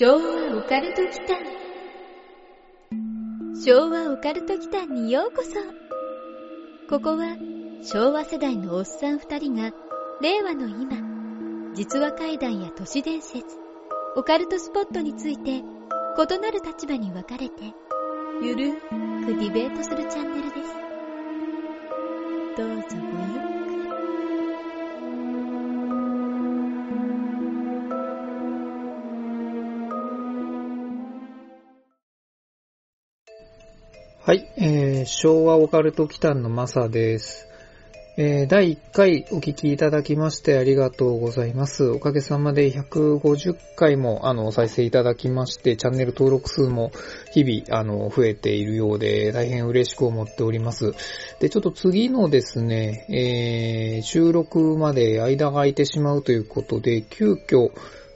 昭和オカルト期間。昭和オカルト期間にようこそ。ここは昭和世代のおっさん二人が令和の今実話怪談や都市伝説オカルトスポットについて異なる立場に分かれてゆるーくディベートするチャンネルです。どうぞごゆっくり。はい、えー、昭和オカルト期間のマサです。えー、第1回お聞きいただきましてありがとうございます。おかげさまで150回も、あの、再生いただきまして、チャンネル登録数も日々、あの、増えているようで、大変嬉しく思っております。で、ちょっと次のですね、えー、収録まで間が空いてしまうということで、急遽、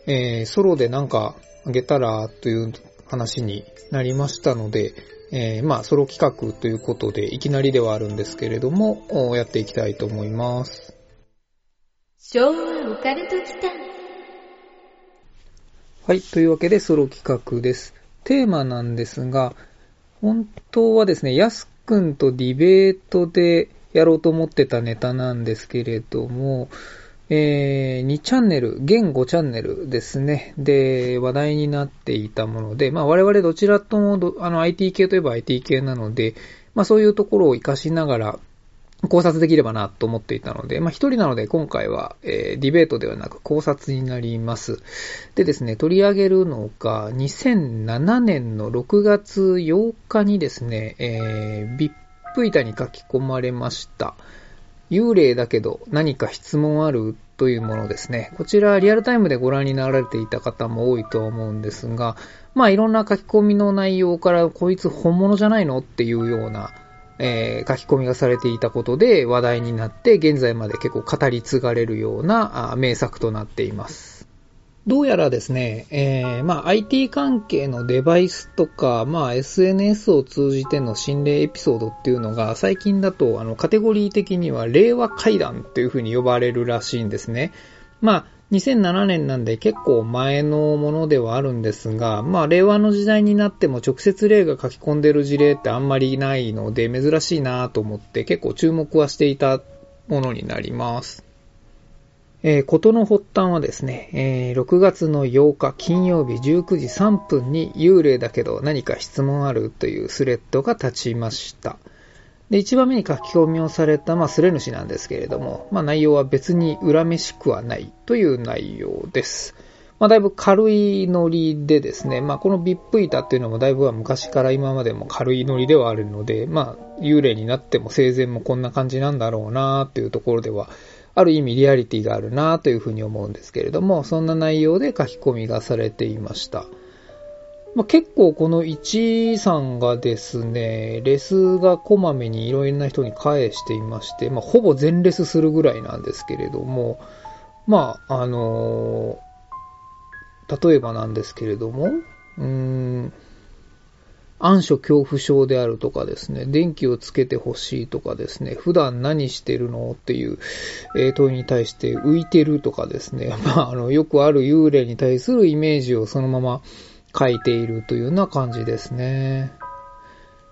えー、ソロでなんかあげたらという話になりましたので、えー、まあ、ソロ企画ということで、いきなりではあるんですけれども、おやっていきたいと思います。昭和オカルト期間はい、というわけで、ソロ企画です。テーマなんですが、本当はですね、やすくんとディベートでやろうと思ってたネタなんですけれども、えー、2チャンネル、現5チャンネルですね。で、話題になっていたもので、まあ我々どちらとも、あの IT 系といえば IT 系なので、まあそういうところを活かしながら考察できればなと思っていたので、まあ一人なので今回は、えーディベートではなく考察になります。でですね、取り上げるのが2007年の6月8日にですね、えー、ビップ板に書き込まれました。幽霊だけど何か質問あるというものですね。こちらリアルタイムでご覧になられていた方も多いと思うんですが、まあいろんな書き込みの内容からこいつ本物じゃないのっていうような、えー書き込みがされていたことで話題になって現在まで結構語り継がれるような名作となっています。どうやらですね、えー、まあ IT 関係のデバイスとか、まあ SNS を通じての心霊エピソードっていうのが最近だとあのカテゴリー的には令和怪談っていう風に呼ばれるらしいんですね。まあ2007年なんで結構前のものではあるんですが、まあ令和の時代になっても直接霊が書き込んでる事例ってあんまりないので珍しいなと思って結構注目はしていたものになります。えー、ことの発端はですね、えー6月の8日金曜日19時3分に幽霊だけど何か質問あるというスレッドが立ちました。で、一番目に書き込みをされた、まあ、スレ主なんですけれども、まあ、内容は別に恨めしくはないという内容です。まあ、だいぶ軽いノリでですね、まあ、このビップ板っていうのもだいぶは昔から今までも軽いノリではあるので、まあ、幽霊になっても生前もこんな感じなんだろうなっていうところでは、ある意味リアリティがあるなというふうに思うんですけれども、そんな内容で書き込みがされていました。まあ、結構この1さんがですね、レスがこまめにいろいろな人に返していまして、まあ、ほぼ全レスするぐらいなんですけれども、まあ、あの例えばなんですけれども、うーん、暗所恐怖症であるとかですね、電気をつけてほしいとかですね、普段何してるのっていう、問いに対して浮いてるとかですね、まあ、あの、よくある幽霊に対するイメージをそのまま書いているというような感じですね。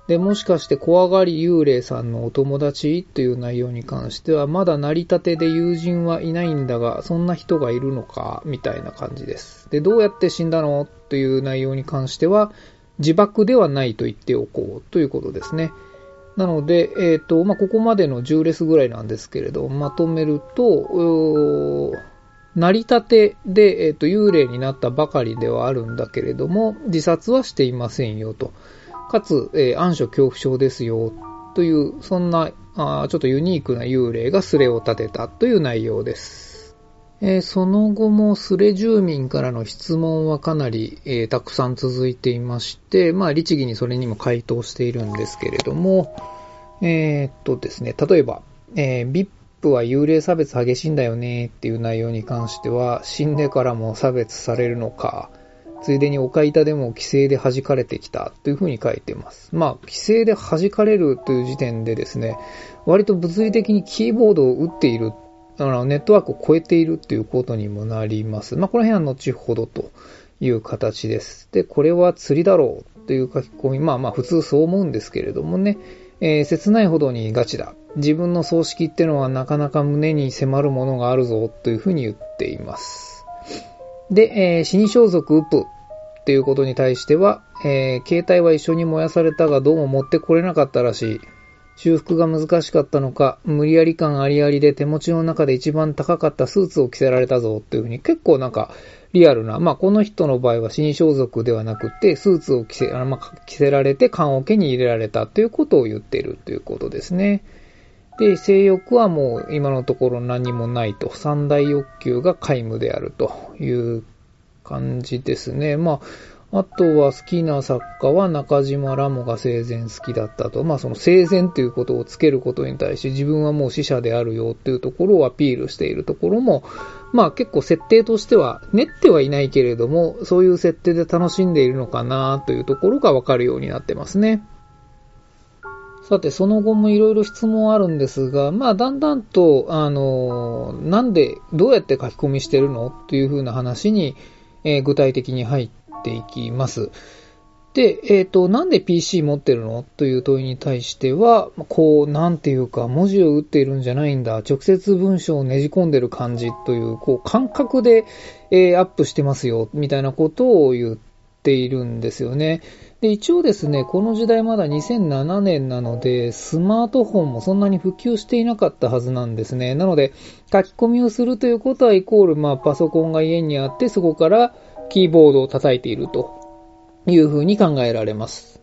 で、もしかして怖がり幽霊さんのお友達という内容に関しては、まだ成り立てで友人はいないんだが、そんな人がいるのか、みたいな感じです。で、どうやって死んだのという内容に関しては、自爆ではないと言っておこうということですね。なので、えっ、と、まあ、ここまでの10レスぐらいなんですけれど、まとめると、成り立てで、えっ、と、幽霊になったばかりではあるんだけれども、自殺はしていませんよと。かつ、えー暗所恐怖症ですよ、という、そんな、あちょっとユニークな幽霊がスレを立てたという内容です。えーその後もスレ住民からの質問はかなり、えーたくさん続いていまして、まあ、律儀にそれにも回答しているんですけれども、えーっとですね、例えば、えー、VIP は幽霊差別激しいんだよねっていう内容に関しては、死んでからも差別されるのか、ついでに岡板でも規制で弾かれてきたというふうに書いてます。まあ、規制で弾かれるという時点でですね、割と物理的にキーボードを打っているあのネットワークを超えているっていうことにもなります。まあ、この辺は後ほどという形です。で、これは釣りだろうという書き込み、まあまあ普通そう思うんですけれどもね、えー、切ないほどにガチだ。自分の葬式ってのはなかなか胸に迫るものがあるぞというふうに言っています。で、えー、死に装束ウプっていうことに対しては、えー、携帯は一緒に燃やされたがどうも持ってこれなかったらしい。修復が難しかったのか、無理やり感ありありで手持ちの中で一番高かったスーツを着せられたぞっていうふうに結構なんかリアルな、まあこの人の場合は死に装束ではなくて、スーツを着せ、まあ、着せられて棺桶に入れられたということを言っているということですね。で、性欲はもう今のところ何もないと、三大欲求が皆無であるという感じですね。まあ、あとは好きな作家は中島ラモが生前好きだったと。まあその生前ということをつけることに対して自分はもう死者であるよっていうところをアピールしているところも、まあ結構設定としては練ってはいないけれども、そういう設定で楽しんでいるのかなというところがわかるようになってますね。さて、その後もいろいろ質問あるんですが、まあ、だんだんと、あの、なんで、どうやって書き込みしてるのっていう風な話に、えー、具体的に入っていきます。で、えっ、ー、と、なんで PC 持ってるの？という問いに対しては、こう、なんていうか、文字を打っているんじゃないんだ、直接文章をねじ込んでる感じという、こう、感覚で、えー、アップしてますよ、みたいなことを言っているんですよね。で、一応ですね、この時代まだ2007年なので、スマートフォンもそんなに普及していなかったはずなんですね。なので、書き込みをするということはイコール、まあ、パソコンが家にあって、そこからキーボードを叩いているというふうに考えられます。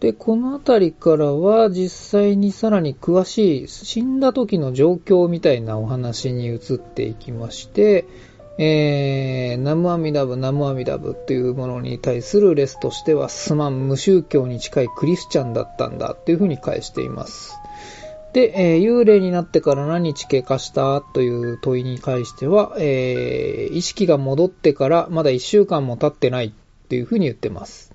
で、このあたりからは実際にさらに詳しい死んだ時の状況みたいなお話に移っていきまして、えー、ナムアミダブ、ナムアミダブっていうものに対するレスとしては、すまん、無宗教に近いクリスチャンだったんだっていうふうに返しています。で、えー、幽霊になってから何日経過したという問いに関しては、えー、意識が戻ってからまだ1週間も経ってないっていうふうに言ってます。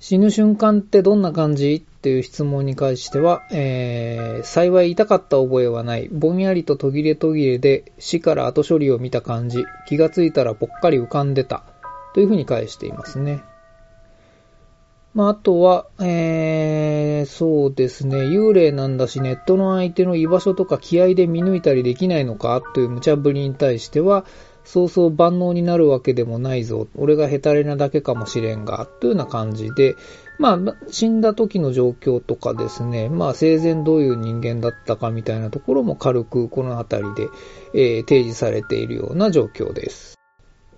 死ぬ瞬間ってどんな感じ？っていう質問に関しては、えー、幸い痛かった覚えはない。ぼんやりと途切れ途切れで死から後処理を見た感じ。気がついたらぽっかり浮かんでた。というふうに返していますね。まあ、あとは、えー、そうですね、幽霊なんだし、ネットの相手の居場所とか気合で見抜いたりできないのかという無茶ぶりに対しては、そうそう万能になるわけでもないぞ。俺がヘタレなだけかもしれんが、というような感じで、まあ、死んだ時の状況とかですね、まあ、生前どういう人間だったかみたいなところも軽くこの辺りで、えー、提示されているような状況です。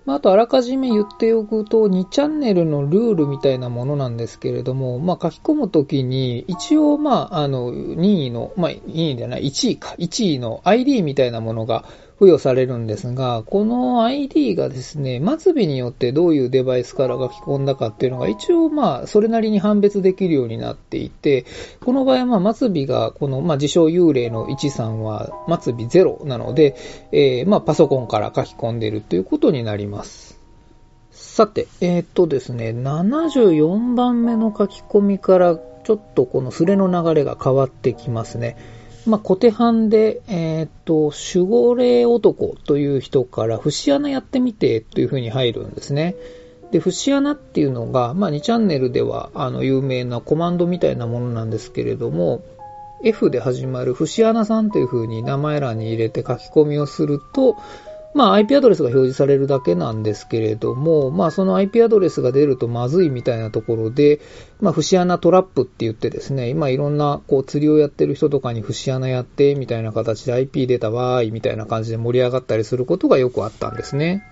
まあ、あとあらかじめ言っておくと、2チャンネルのルールみたいなものなんですけれども、まあ、書き込むときに、一応、まあ、あの、任意の、まあ、任意じゃない、1位か、1位の ID みたいなものが付与されるんですが、この ID がですね、末尾によってどういうデバイスから書き込んだかっていうのが一応まあ、それなりに判別できるようになっていて、この場合はまあ、末尾が、このまあ、自称幽霊の1さんは末尾0なので、えー、まあ、パソコンから書き込んでいるということになります。さて、えー、っとですね、74番目の書き込みからちょっとこのスレの流れが変わってきますね。まあ、小手半で、えっ、と、守護霊男という人から、節穴やってみてという風に入るんですね。で、節穴っていうのが、まあ、2チャンネルでは、あの、有名なコマンドみたいなものなんですけれども、F で始まる節穴さんという風に名前欄に入れて書き込みをすると、まあ IP アドレスが表示されるだけなんですけれども、まあその IP アドレスが出るとまずいみたいなところで、まあ節穴トラップって言ってですね、今いろんなこう釣りをやってる人とかに節穴やってみたいな形で IP 出たわーいみたいな感じで盛り上がったりすることがよくあったんですね。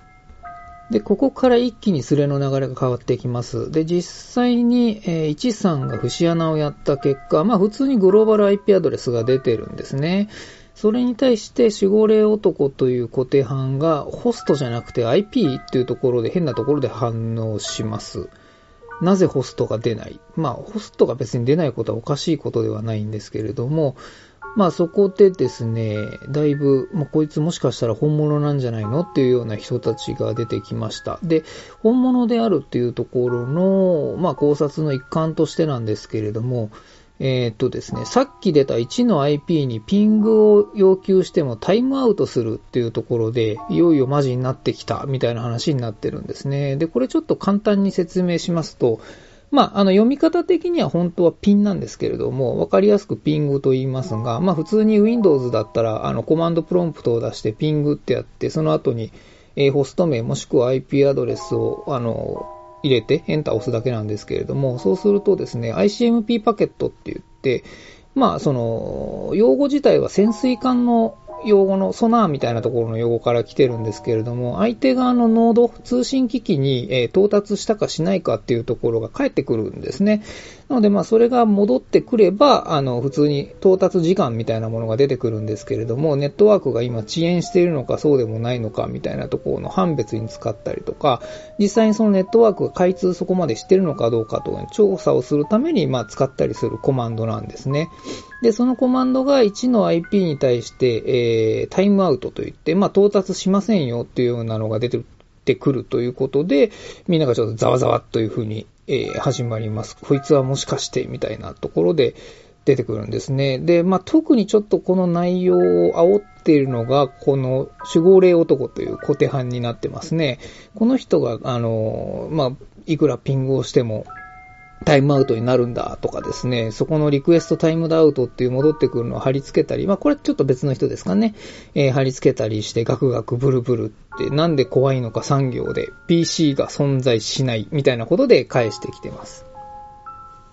で、ここから一気にスレの流れが変わってきます。で、実際に、えー、1さんが節穴をやった結果、まあ普通にグローバル IP アドレスが出てるんですね。それに対して守護霊男という固定班がホストじゃなくて IP っていうところで変なところで反応します。なぜホストが出ない？まあ、ホストが別に出ないことはおかしいことではないんですけれども、まあそこでですね、だいぶ、まあ、こいつもしかしたら本物なんじゃないのっていうような人たちが出てきました。で、本物であるっていうところの、まあ考察の一環としてなんですけれども、えー、っとですね、さっき出た1の IP にピングを要求してもタイムアウトするっていうところで、いよいよマジになってきたみたいな話になってるんですね。で、これちょっと簡単に説明しますと、まあ、あの、読み方的には本当はピンなんですけれども、わかりやすくピングと言いますが、まあ、普通に Windows だったら、あの、コマンドプロンプトを出してピングってやって、その後に、え、ホスト名もしくは IP アドレスを、あの、入れてエンターを押すだけなんですけれども、そうするとですね、ICMP パケットって言って、まあ、その、用語自体は潜水艦の用語のソナーみたいなところの用語から来てるんですけれども、相手側のノード、通信機器に、え到達したかしないかっていうところが返ってくるんですね。なので、まあ、それが戻ってくれば、あの、普通に到達時間みたいなものが出てくるんですけれども、ネットワークが今遅延しているのかそうでもないのかみたいなところの判別に使ったりとか、実際にそのネットワークが開通そこまでしてるのかどうかとか調査をするために、まあ、使ったりするコマンドなんですね。で、そのコマンドが1の IP に対して、えー、タイムアウトといって、まあ、到達しませんよっていうようなのが出てくるということで、みんながちょっとざわざわというふうに、えー、始まります。こいつはもしかしてみたいなところで出てくるんですね。で、まあ、特にちょっとこの内容を煽っているのが、この守護霊男という小手半になってますね。この人が、あの、まあ、いくらピングをしても、タイムアウトになるんだとかですね、そこのリクエストタイムアウトっていう戻ってくるのを貼り付けたり、まあこれちょっと別の人ですかね、えー、貼り付けたりしてガクガクブルブルってなんで怖いのか産業で PC が存在しないみたいなことで返してきてます。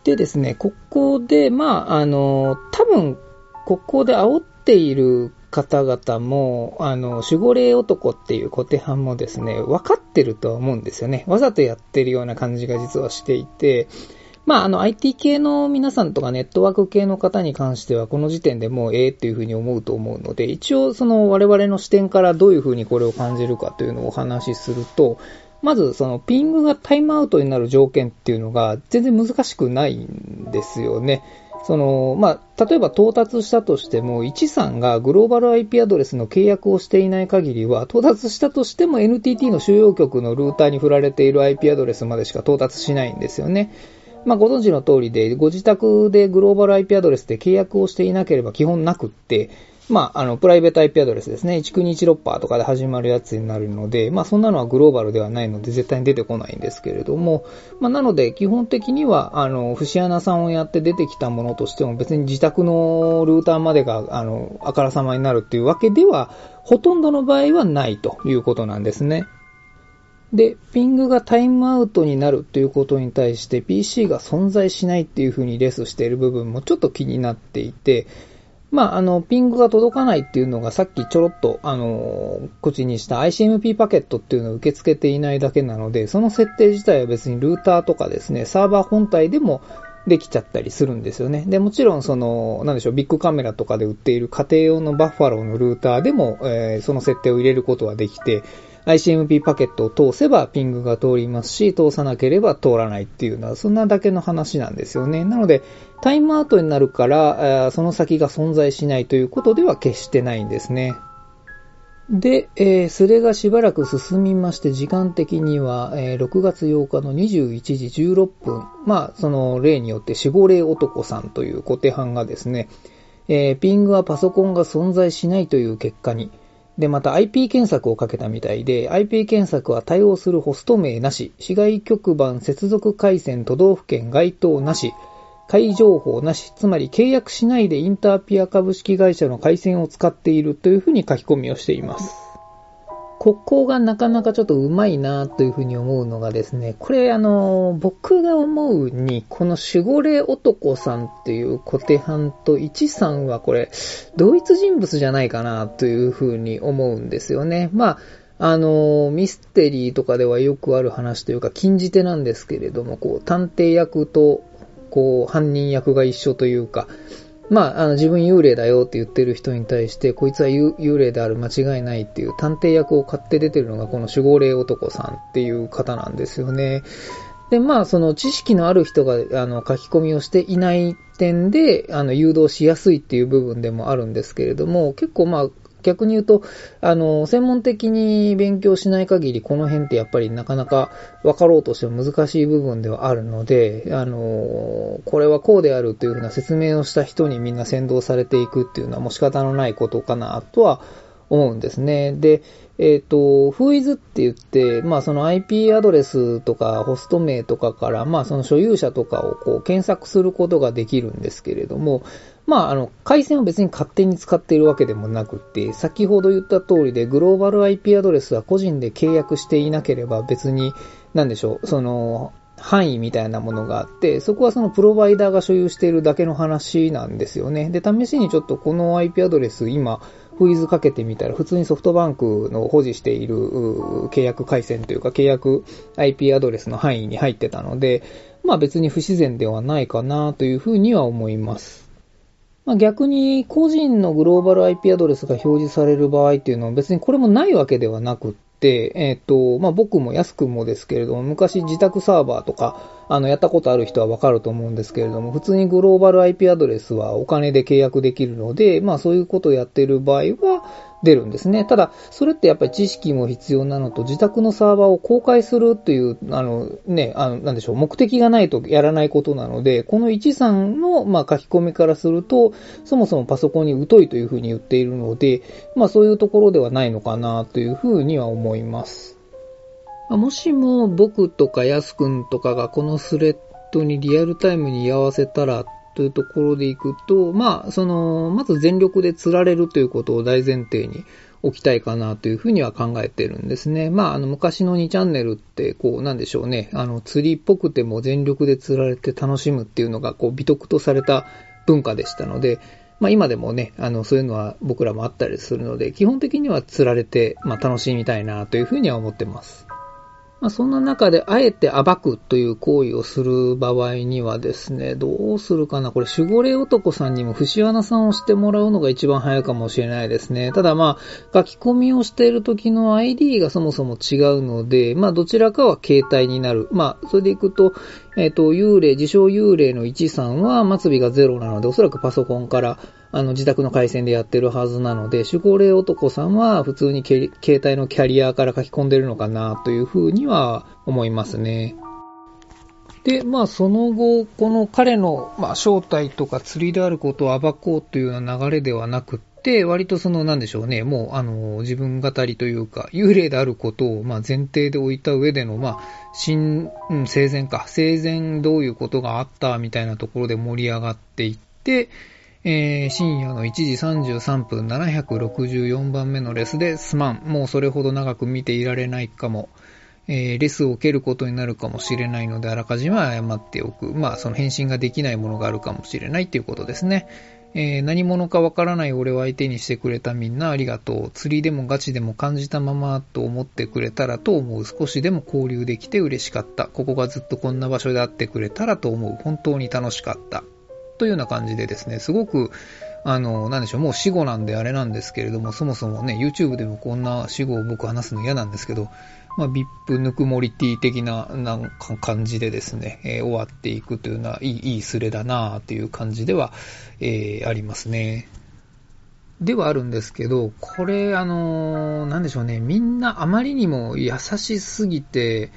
でですね、ここで、まああの、多分、ここで煽っている方々も、あの、守護霊男っていう小手半もですね、分かってるとは思うんですよね。わざとやってるような感じが実はしていて、まあ、あの、IT 系の皆さんとかネットワーク系の方に関しては、この時点でもうええっていうふうに思うと思うので、一応、その我々の視点からどういうふうにこれを感じるかというのをお話しすると、まず、その、ピングがタイムアウトになる条件っていうのが全然難しくないんですよね。その、まあ、例えば到達したとしても、1さんがグローバル IP アドレスの契約をしていない限りは、到達したとしても NTT の収容局のルーターに振られている IP アドレスまでしか到達しないんですよね。まあ、ご存知の通りで、ご自宅でグローバル IP アドレスで契約をしていなければ基本なくって、まあ、あの、プライベート IP アドレスですね。19216パーとかで始まるやつになるので、まあ、そんなのはグローバルではないので、絶対に出てこないんですけれども、まあ、なので、基本的には、あの、節穴さんをやって出てきたものとしても、別に自宅のルーターまでが、あの、あからさまになるっていうわけでは、ほとんどの場合はないということなんですね。で、ピングがタイムアウトになるということに対して PC が存在しないっていうふうにレスしている部分もちょっと気になっていて、まあ、あの、ピングが届かないっていうのがさっきちょろっと、あの、口にした ICMP パケットっていうのを受け付けていないだけなので、その設定自体は別にルーターとかですね、サーバー本体でもできちゃったりするんですよね。で、もちろんその、なんでしょう、ビッグカメラとかで売っている家庭用のバッファローのルーターでも、えー、その設定を入れることはできて、ICMP パケットを通せばピングが通りますし、通さなければ通らないっていうのは、そんなだけの話なんですよね。なので、タイムアウトになるから、その先が存在しないということでは決してないんですね。で、えー、それがしばらく進みまして、時間的には、えー、6月8日の21時16分、まあ、その例によって死亡霊男さんという小手班がですね、えー、ピングはパソコンが存在しないという結果に、で、また IP 検索をかけたみたいで、IP 検索は対応するホスト名なし、市外局番接続回線都道府県該当なし、会情報なし、つまり契約しないでインターピア株式会社の回線を使っているというふうに書き込みをしています。ここがなかなかちょっとうまいなというふうに思うのがですね、これあの、僕が思うに、この守護霊男さんっていう小手半と一さんはこれ、同一人物じゃないかなというふうに思うんですよね。まあ、あの、ミステリーとかではよくある話というか、禁じ手なんですけれども、こう、探偵役と、こう、犯人役が一緒というか、まあ、あの、自分幽霊だよって言ってる人に対して、こいつは幽霊である間違いないっていう探偵役を買って出てるのがこの守護霊男さんっていう方なんですよね。で、まあ、その知識のある人が、あの、書き込みをしていない点で、あの、誘導しやすいっていう部分でもあるんですけれども、結構まあ、逆に言うと、あの、専門的に勉強しない限り、この辺ってやっぱりなかなか分かろうとしても難しい部分ではあるので、あの、これはこうであるというふうな説明をした人にみんな先導されていくっていうのはもう仕方のないことかなとは思うんですね。で、えっ、ー、と、フーイズって言って、まあその IP アドレスとかホスト名とかから、まあその所有者とかをこう検索することができるんですけれども、まああの、回線を別に勝手に使っているわけでもなくて、先ほど言った通りでグローバル IP アドレスは個人で契約していなければ別に、なんでしょう、その、範囲みたいなものがあって、そこはそのプロバイダーが所有しているだけの話なんですよね。で、試しにちょっとこの IP アドレス今、フイズかけてみたら、普通にソフトバンクの保持している契約回線というか、契約 IP アドレスの範囲に入ってたので、まあ別に不自然ではないかなというふうには思います。まあ、逆に個人のグローバル IP アドレスが表示される場合っていうのは別にこれもないわけではなくって、えっ、ー、と、まあ、僕も安くもですけれども、昔自宅サーバーとか、あの、やったことある人はわかると思うんですけれども、普通にグローバル IP アドレスはお金で契約できるので、まあそういうことをやっている場合は出るんですね。ただ、それってやっぱり知識も必要なのと、自宅のサーバーを公開するという、あの、ね、あの、なんでしょう、目的がないとやらないことなので、この13の、まあ書き込みからすると、そもそもパソコンに疎いというふうに言っているので、まあそういうところではないのかなというふうには思います。もしも僕とかヤスくんとかがこのスレッドにリアルタイムに居合わせたらというところでいくと、まあ、その、まず全力で釣られるということを大前提に置きたいかなというふうには考えてるんですね。まあ、あの、昔の2チャンネルって、こう、なんでしょうね。あの、釣りっぽくても全力で釣られて楽しむっていうのが、こう、美徳とされた文化でしたので、まあ今でもね、あの、そういうのは僕らもあったりするので、基本的には釣られて、まあ楽しみたいなというふうには思ってます。まあ、そんな中で、あえて暴くという行為をする場合にはですね、どうするかなこれ、守護霊男さんにも節穴さんをしてもらうのが一番早いかもしれないですね。ただまあ、書き込みをしている時の ID がそもそも違うので、まあ、どちらかは携帯になる。まあ、それでいくと、えっ、ー、と、幽霊、自称幽霊の1さんは末尾が0なので、おそらくパソコンからあの、自宅の回線でやってるはずなので、守護霊男さんは普通に携帯のキャリアから書き込んでるのかなというふうには思いますね。で、まあその後、この彼の、まあ、正体とか釣りであることを暴こうというような流れではなくて、割とその、なんでしょうね、もう、あの、自分語りというか、幽霊であることを、まあ、前提で置いた上での、まあ、新、うん、生前か、生前どういうことがあったみたいなところで盛り上がっていって、えー、深夜の1時33分764番目のレスですまん。もうそれほど長く見ていられないかも。えー、レスを受けることになるかもしれないので、あらかじめ謝っておく。まあ、その返信ができないものがあるかもしれないっていうことですね。えー、何者かわからない俺を相手にしてくれたみんなありがとう。釣りでもガチでも感じたままと思ってくれたらと思う。少しでも交流できて嬉しかった。ここがずっとこんな場所であってくれたらと思う。本当に楽しかった。というような感じでですね、すごく、あの、なんでしょう、もう死後なんであれなんですけれども、そもそもね、YouTube でもこんな死後を僕話すの嫌なんですけど、まあ、VIP ぬくもりティ的な、なんか感じでですね、えー、終わっていくというのは、いい、いいスレだなという感じでは、えー、ありますね。ではあるんですけど、これ、あのー、なんでしょうね、みんなあまりにも優しすぎて、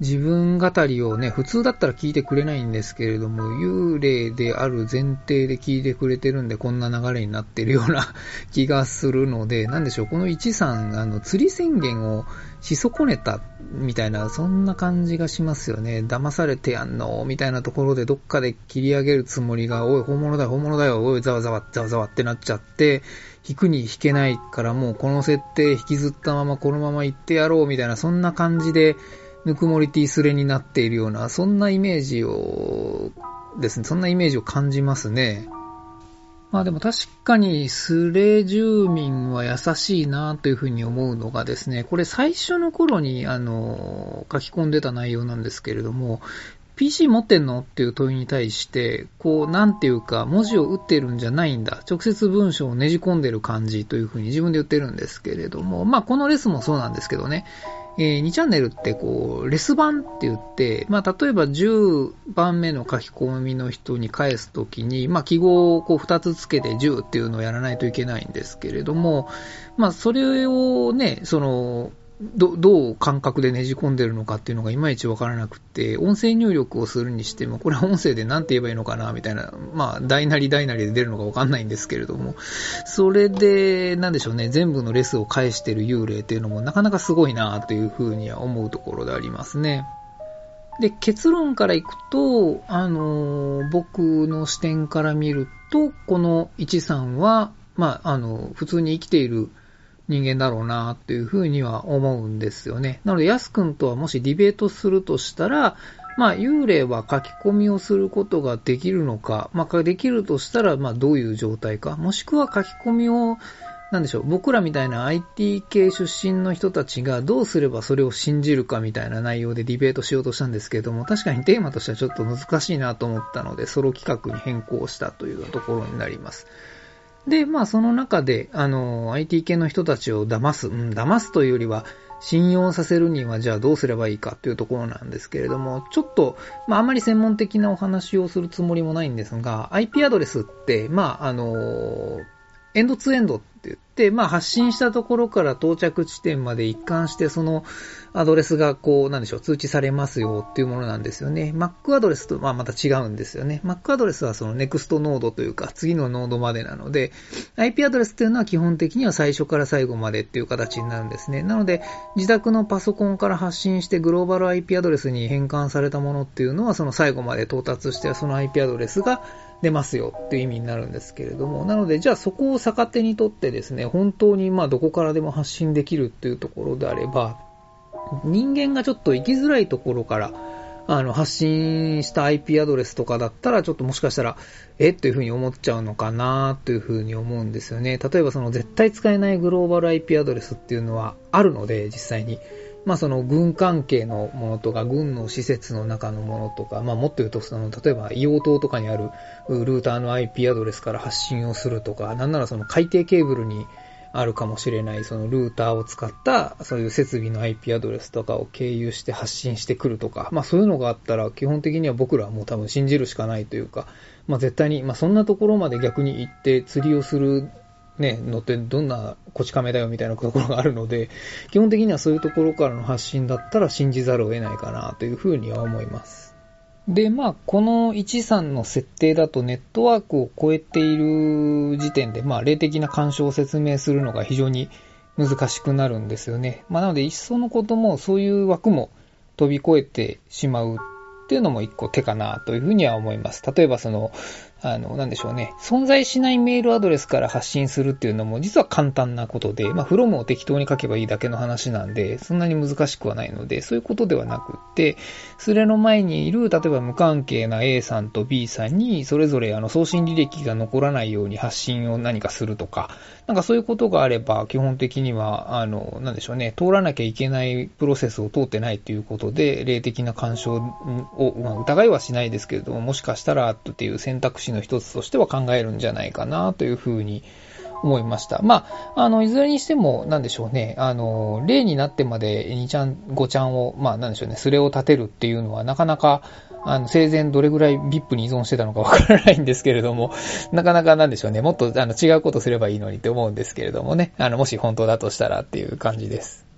自分語りをね、普通だったら聞いてくれないんですけれども、幽霊である前提で聞いてくれてるんで、こんな流れになってるような 気がするので、なんでしょう、この1さん、あの、釣り宣言をし損ねた、みたいな、そんな感じがしますよね。騙されてやんの、みたいなところでどっかで切り上げるつもりが、おい、本物だよ、本物だよ、おい、ざわざわ、ざわざわってなっちゃって、引くに引けないからもうこの設定引きずったままこのまま行ってやろうみたいな、そんな感じで、ぬくもりティスレになっているような、そんなイメージを、ですね、そんなイメージを感じますね。まあでも確かにスレ住民は優しいなというふうに思うのがですね、これ最初の頃にあの書き込んでた内容なんですけれども、PC 持ってんのっていう問いに対して、こう、なんていうか、文字を打ってるんじゃないんだ。直接文章をねじ込んでる感じというふうに自分で言ってるんですけれども、まあこのレスもそうなんですけどね、えー、2チャンネルってこう、レス版って言って、まあ、例えば10番目の書き込みの人に返すときに、まあ、記号をこう2つつけて10っていうのをやらないといけないんですけれども、まあ、それをね、その、どどう感覚でねじ込んでるのかっていうのがいまいちわからなくて、音声入力をするにしても、これは音声で何て言えばいいのかなみたいな、まあ、大なり大なりで出るのかわかんないんですけれども、それで、なんでしょうね、全部のレスを返してる幽霊っていうのもなかなかすごいなというふうには思うところでありますね。で、結論からいくと、あのー、僕の視点から見ると、この一さんは、まあ、あの、普通に生きている人間だろうなっていうふうには思うんですよね。なので、ヤス君とはもしディベートするとしたら、まあ、幽霊は書き込みをすることができるのか、まあ、できるとしたら、まあ、どういう状態か、もしくは書き込みを、なんでしょう、僕らみたいな IT 系出身の人たちがどうすればそれを信じるかみたいな内容でディベートしようとしたんですけれども、確かにテーマとしてはちょっと難しいなと思ったので、ソロ企画に変更したというところになります。で、まあその中で、あの、IT 系の人たちを騙す、うん、騙すというよりは、信用させるにはじゃあどうすればいいかというところなんですけれども、ちょっと、まああまり専門的なお話をするつもりもないんですが、IP アドレスって、まああの、エンドツーエンドって言って、まあ発信したところから到着地点まで一貫してそのアドレスがこう、なんでしょう、通知されますよっていうものなんですよね。Mac アドレスとまあまた違うんですよね。Mac アドレスはその NEXT ノードというか次のノードまでなので、IP アドレスっていうのは基本的には最初から最後までっていう形になるんですね。なので、自宅のパソコンから発信してグローバル IP アドレスに変換されたものっていうのはその最後まで到達してその IP アドレスが出ますよっていう意味になるんですけれども、なので、じゃあそこを逆手にとってですね、本当にまあどこからでも発信できるっていうところであれば、人間がちょっと行きづらいところから、あの、発信した IP アドレスとかだったら、ちょっともしかしたら、えっていうふうに思っちゃうのかなというふうに思うんですよね。例えばその絶対使えないグローバル IP アドレスっていうのはあるので、実際に。まあその軍関係のものとか、軍の施設の中のものとか、まあもっと言うとその、例えば硫黄島とかにあるルーターの IP アドレスから発信をするとか、なんならその海底ケーブルにあるかもしれないそのルーターを使ったそういう設備の IP アドレスとかを経由して発信してくるとか、まあそういうのがあったら基本的には僕らはもう多分信じるしかないというか、まあ絶対に、まあそんなところまで逆に行って釣りをするね、のってどんなこち亀だよみたいなところがあるので、基本的にはそういうところからの発信だったら信じざるを得ないかなというふうには思います。で、まあ、この13の設定だとネットワークを超えている時点で、まあ、霊的な干渉を説明するのが非常に難しくなるんですよね。まあ、なので、いっそのこともそういう枠も飛び越えてしまうっていうのも一個手かなというふうには思います。例えばその、あの、なんでしょうね。存在しないメールアドレスから発信するっていうのも実は簡単なことで、まあ、フロムを適当に書けばいいだけの話なんで、そんなに難しくはないので、そういうことではなくって、それの前にいる、例えば無関係な A さんと B さんに、それぞれあの送信履歴が残らないように発信を何かするとか、なんかそういうことがあれば、基本的には、あの、なんでしょうね、通らなきゃいけないプロセスを通ってないということで、霊的な干渉を、まあ、疑いはしないですけれども、もしかしたら、っていう選択肢の一つとしては考えるんじゃないかなというふうに思いました。まあ、あの、いずれにしても、なんでしょうね、あの、例になってまで2ちゃん、5ちゃんを、まあ、なんでしょうね、スレを立てるっていうのは、なかなか、あの、生前どれぐらい VIP に依存してたのかわからないんですけれども、なかなかなんでしょうね、もっとあの違うことすればいいのにって思うんですけれどもね、あの、もし本当だとしたらっていう感じです。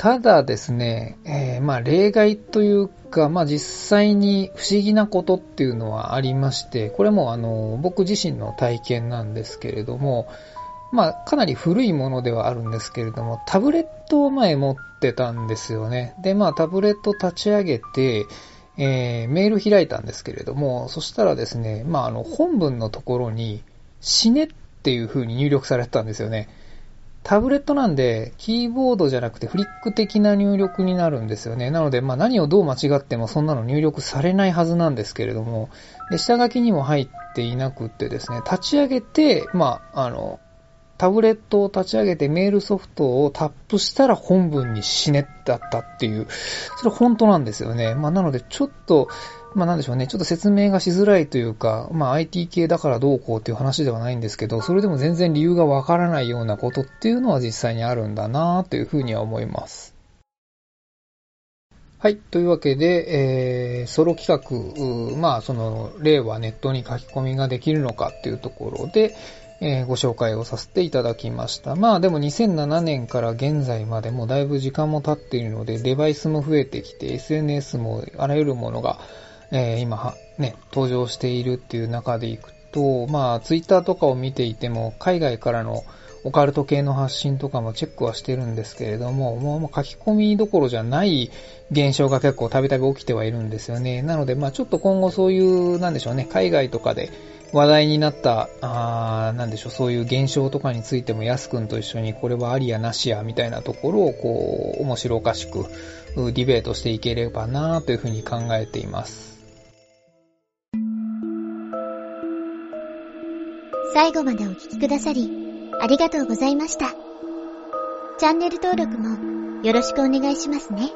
ただですね、えー、まあ例外というか、まあ実際に不思議なことっていうのはありまして、これもあの、僕自身の体験なんですけれども、まあかなり古いものではあるんですけれども、タブレットを前持ってたんですよね。で、まあタブレット立ち上げて、えー、メール開いたんですけれども、そしたらですね、まああの本文のところに死ねっていう風に入力されてたんですよね。タブレットなんで、キーボードじゃなくてフリック的な入力になるんですよね。なので、まあ何をどう間違ってもそんなの入力されないはずなんですけれども、で、下書きにも入っていなくってですね、立ち上げて、まあ、あの、タブレットを立ち上げてメールソフトをタップしたら本文に死ねだったっていう、それ本当なんですよね。まあなのでちょっと、まあなんでしょうね、ちょっと説明がしづらいというか、まあ IT 系だからどうこうっていう話ではないんですけど、それでも全然理由がわからないようなことっていうのは実際にあるんだなというふうには思います。はい。というわけで、えー、ソロ企画、まあ、その、例はネットに書き込みができるのかっていうところで、えー、ご紹介をさせていただきました。まあでも2007年から現在までもだいぶ時間も経っているので、デバイスも増えてきて、SNS もあらゆるものが、えー、今ね、登場しているっていう中でいくと、まあ Twitter とかを見ていても、海外からのオカルト系の発信とかもチェックはしてるんですけれども、もう書き込みどころじゃない現象が結構たびたび起きてはいるんですよね。なので、まあちょっと今後そういう、なんでしょうね、海外とかで話題になった、あなんでしょう、そういう現象とかについても、やすくんと一緒にこれはありやなしや、みたいなところを、こう、面白おかしく、ディベートしていければなというふうに考えています。最後までお聴きくださり、ありがとうございました。チャンネル登録もよろしくお願いしますね。